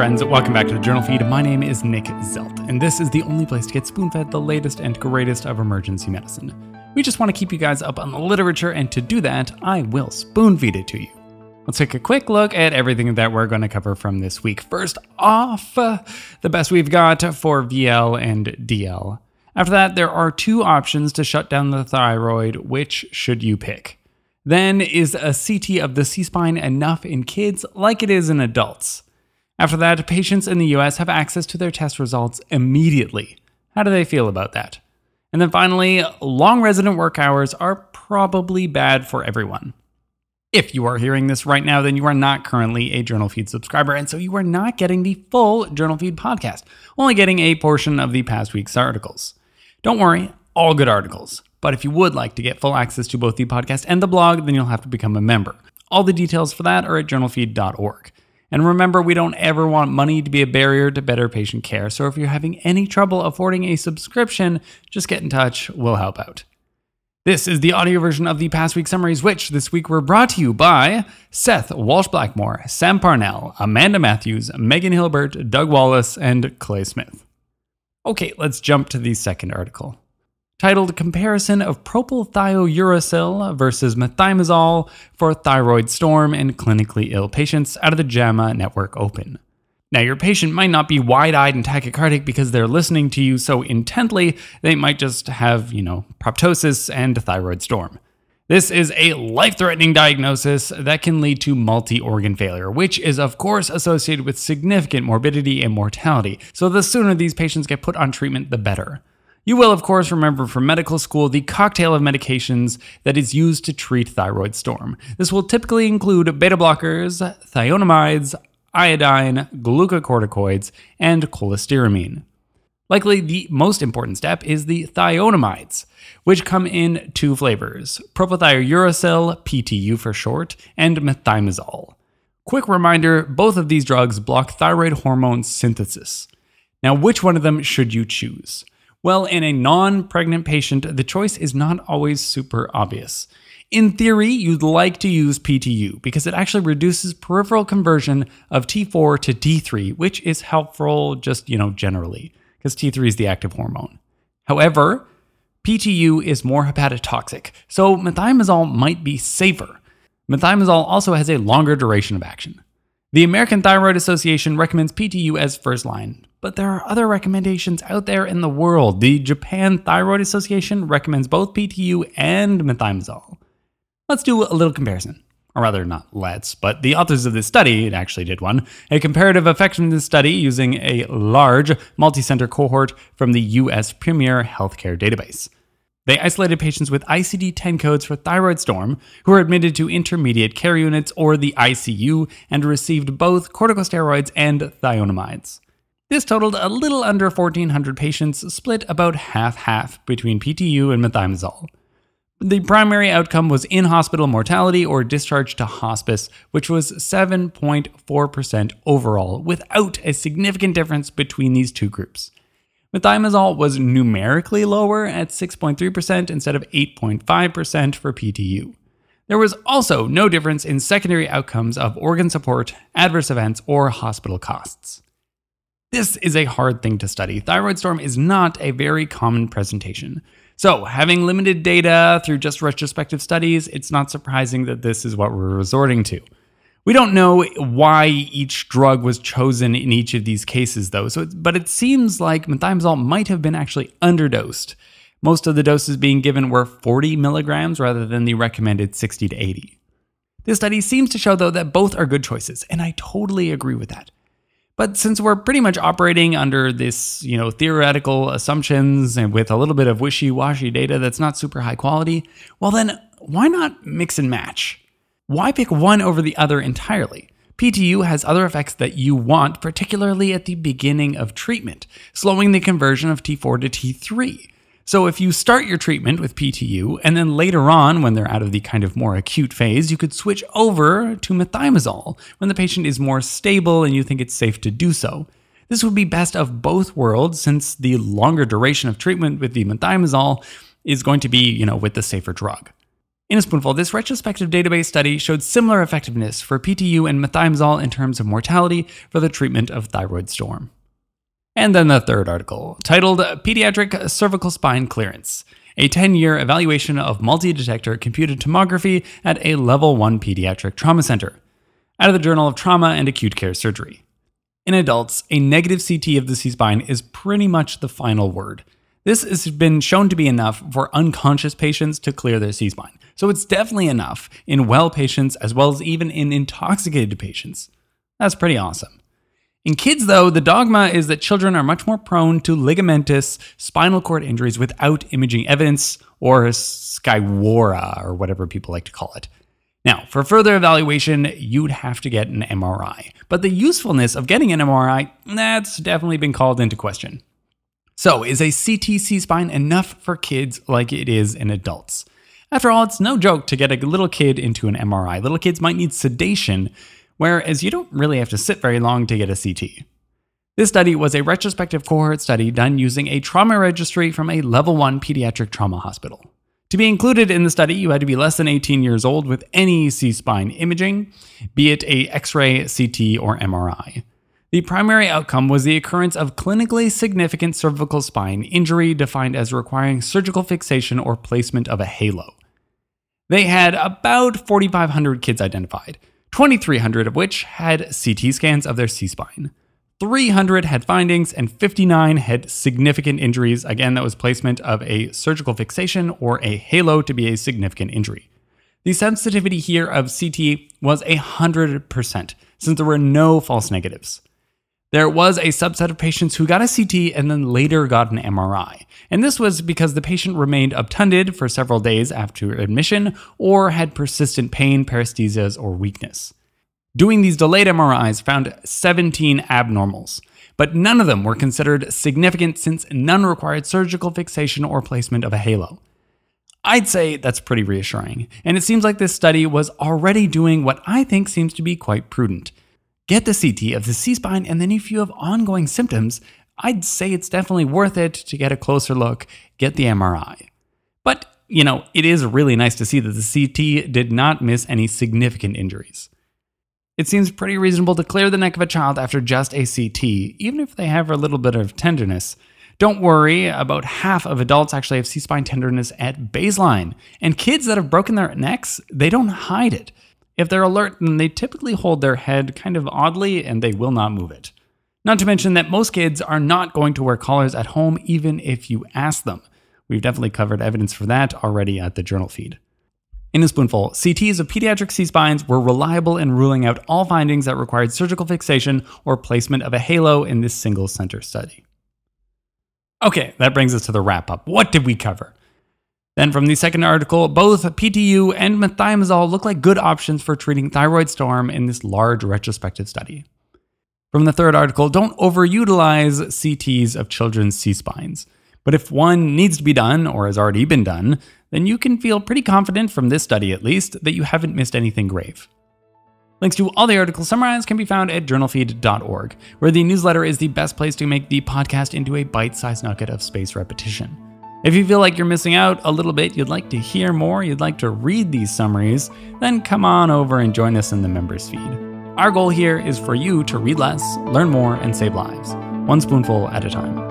friends. Welcome back to the Journal Feed. My name is Nick Zelt, and this is the only place to get spoon fed the latest and greatest of emergency medicine. We just want to keep you guys up on the literature, and to do that, I will spoon feed it to you. Let's take a quick look at everything that we're going to cover from this week. First off, uh, the best we've got for VL and DL. After that, there are two options to shut down the thyroid. Which should you pick? Then, is a CT of the C spine enough in kids like it is in adults? After that, patients in the US have access to their test results immediately. How do they feel about that? And then finally, long resident work hours are probably bad for everyone. If you are hearing this right now, then you are not currently a Journal Feed subscriber, and so you are not getting the full Journal Feed podcast, only getting a portion of the past week's articles. Don't worry, all good articles. But if you would like to get full access to both the podcast and the blog, then you'll have to become a member. All the details for that are at journalfeed.org. And remember, we don't ever want money to be a barrier to better patient care. So if you're having any trouble affording a subscription, just get in touch. We'll help out. This is the audio version of the past week summaries, which this week were brought to you by Seth Walsh Blackmore, Sam Parnell, Amanda Matthews, Megan Hilbert, Doug Wallace, and Clay Smith. Okay, let's jump to the second article titled Comparison of Propylthiouracil versus Methimazole for Thyroid Storm in Clinically Ill Patients out of the JAMA Network Open. Now, your patient might not be wide eyed and tachycardic because they're listening to you so intently, they might just have, you know, proptosis and thyroid storm. This is a life threatening diagnosis that can lead to multi organ failure, which is, of course, associated with significant morbidity and mortality. So, the sooner these patients get put on treatment, the better. You will, of course, remember from medical school the cocktail of medications that is used to treat thyroid storm. This will typically include beta blockers, thionamides, iodine, glucocorticoids, and cholestyramine. Likely the most important step is the thionamides, which come in two flavors propylthiouracil, PTU for short, and methimazole. Quick reminder both of these drugs block thyroid hormone synthesis. Now, which one of them should you choose? Well, in a non pregnant patient, the choice is not always super obvious. In theory, you'd like to use PTU because it actually reduces peripheral conversion of T4 to T3, which is helpful just, you know, generally, because T3 is the active hormone. However, PTU is more hepatotoxic, so methimazole might be safer. Methimazole also has a longer duration of action. The American Thyroid Association recommends PTU as first line, but there are other recommendations out there in the world. The Japan Thyroid Association recommends both PTU and methimazole. Let's do a little comparison. Or rather, not let's, but the authors of this study it actually did one a comparative effectiveness study using a large multi center cohort from the US Premier Healthcare Database. They isolated patients with ICD 10 codes for thyroid storm who were admitted to intermediate care units or the ICU and received both corticosteroids and thionamides. This totaled a little under 1,400 patients, split about half half between PTU and methimazole. The primary outcome was in hospital mortality or discharge to hospice, which was 7.4% overall, without a significant difference between these two groups. Methimazole was numerically lower at 6.3% instead of 8.5% for PTU. There was also no difference in secondary outcomes of organ support, adverse events, or hospital costs. This is a hard thing to study. Thyroid storm is not a very common presentation. So, having limited data through just retrospective studies, it's not surprising that this is what we're resorting to. We don't know why each drug was chosen in each of these cases, though, so but it seems like methimazole might have been actually underdosed. Most of the doses being given were 40 milligrams rather than the recommended 60 to 80. This study seems to show, though, that both are good choices, and I totally agree with that. But since we're pretty much operating under this, you know, theoretical assumptions and with a little bit of wishy-washy data that's not super high quality, well then why not mix and match? Why pick one over the other entirely? PTU has other effects that you want, particularly at the beginning of treatment, slowing the conversion of T4 to T3. So if you start your treatment with PTU, and then later on, when they're out of the kind of more acute phase, you could switch over to methimazole when the patient is more stable and you think it's safe to do so. This would be best of both worlds since the longer duration of treatment with the methimazole is going to be, you know, with the safer drug. In a spoonful, this retrospective database study showed similar effectiveness for PTU and methimazole in terms of mortality for the treatment of thyroid storm. And then the third article, titled Pediatric Cervical Spine Clearance a 10 year evaluation of multi detector computed tomography at a level 1 pediatric trauma center, out of the Journal of Trauma and Acute Care Surgery. In adults, a negative CT of the C spine is pretty much the final word. This has been shown to be enough for unconscious patients to clear their C spine. So it's definitely enough in well patients as well as even in intoxicated patients. That's pretty awesome. In kids, though, the dogma is that children are much more prone to ligamentous spinal cord injuries without imaging evidence, or SCIWORA, or whatever people like to call it. Now, for further evaluation, you'd have to get an MRI. But the usefulness of getting an MRI, that's definitely been called into question. So, is a CT C spine enough for kids like it is in adults? After all, it's no joke to get a little kid into an MRI. Little kids might need sedation, whereas you don't really have to sit very long to get a CT. This study was a retrospective cohort study done using a trauma registry from a level 1 pediatric trauma hospital. To be included in the study, you had to be less than 18 years old with any C spine imaging, be it a X ray, CT, or MRI. The primary outcome was the occurrence of clinically significant cervical spine injury defined as requiring surgical fixation or placement of a halo. They had about 4,500 kids identified, 2,300 of which had CT scans of their C spine. 300 had findings, and 59 had significant injuries. Again, that was placement of a surgical fixation or a halo to be a significant injury. The sensitivity here of CT was 100%, since there were no false negatives. There was a subset of patients who got a CT and then later got an MRI. And this was because the patient remained obtunded for several days after admission or had persistent pain, paresthesias, or weakness. Doing these delayed MRIs found 17 abnormals, but none of them were considered significant since none required surgical fixation or placement of a halo. I'd say that's pretty reassuring, and it seems like this study was already doing what I think seems to be quite prudent get the CT of the C spine, and then if you have ongoing symptoms, I'd say it's definitely worth it to get a closer look, get the MRI. But, you know, it is really nice to see that the CT did not miss any significant injuries. It seems pretty reasonable to clear the neck of a child after just a CT, even if they have a little bit of tenderness. Don't worry, about half of adults actually have C spine tenderness at baseline, and kids that have broken their necks, they don't hide it. If they're alert, then they typically hold their head kind of oddly and they will not move it. Not to mention that most kids are not going to wear collars at home even if you ask them. We've definitely covered evidence for that already at the journal feed. In a spoonful, CTs of pediatric C spines were reliable in ruling out all findings that required surgical fixation or placement of a halo in this single center study. Okay, that brings us to the wrap up. What did we cover? Then, from the second article, both PTU and methimazole look like good options for treating thyroid storm in this large retrospective study. From the third article, don't overutilize CTs of children's C spines. But if one needs to be done or has already been done, then you can feel pretty confident from this study at least that you haven't missed anything grave. Links to all the articles summarized can be found at journalfeed.org, where the newsletter is the best place to make the podcast into a bite sized nugget of space repetition. If you feel like you're missing out a little bit, you'd like to hear more, you'd like to read these summaries, then come on over and join us in the members feed. Our goal here is for you to read less, learn more, and save lives, one spoonful at a time.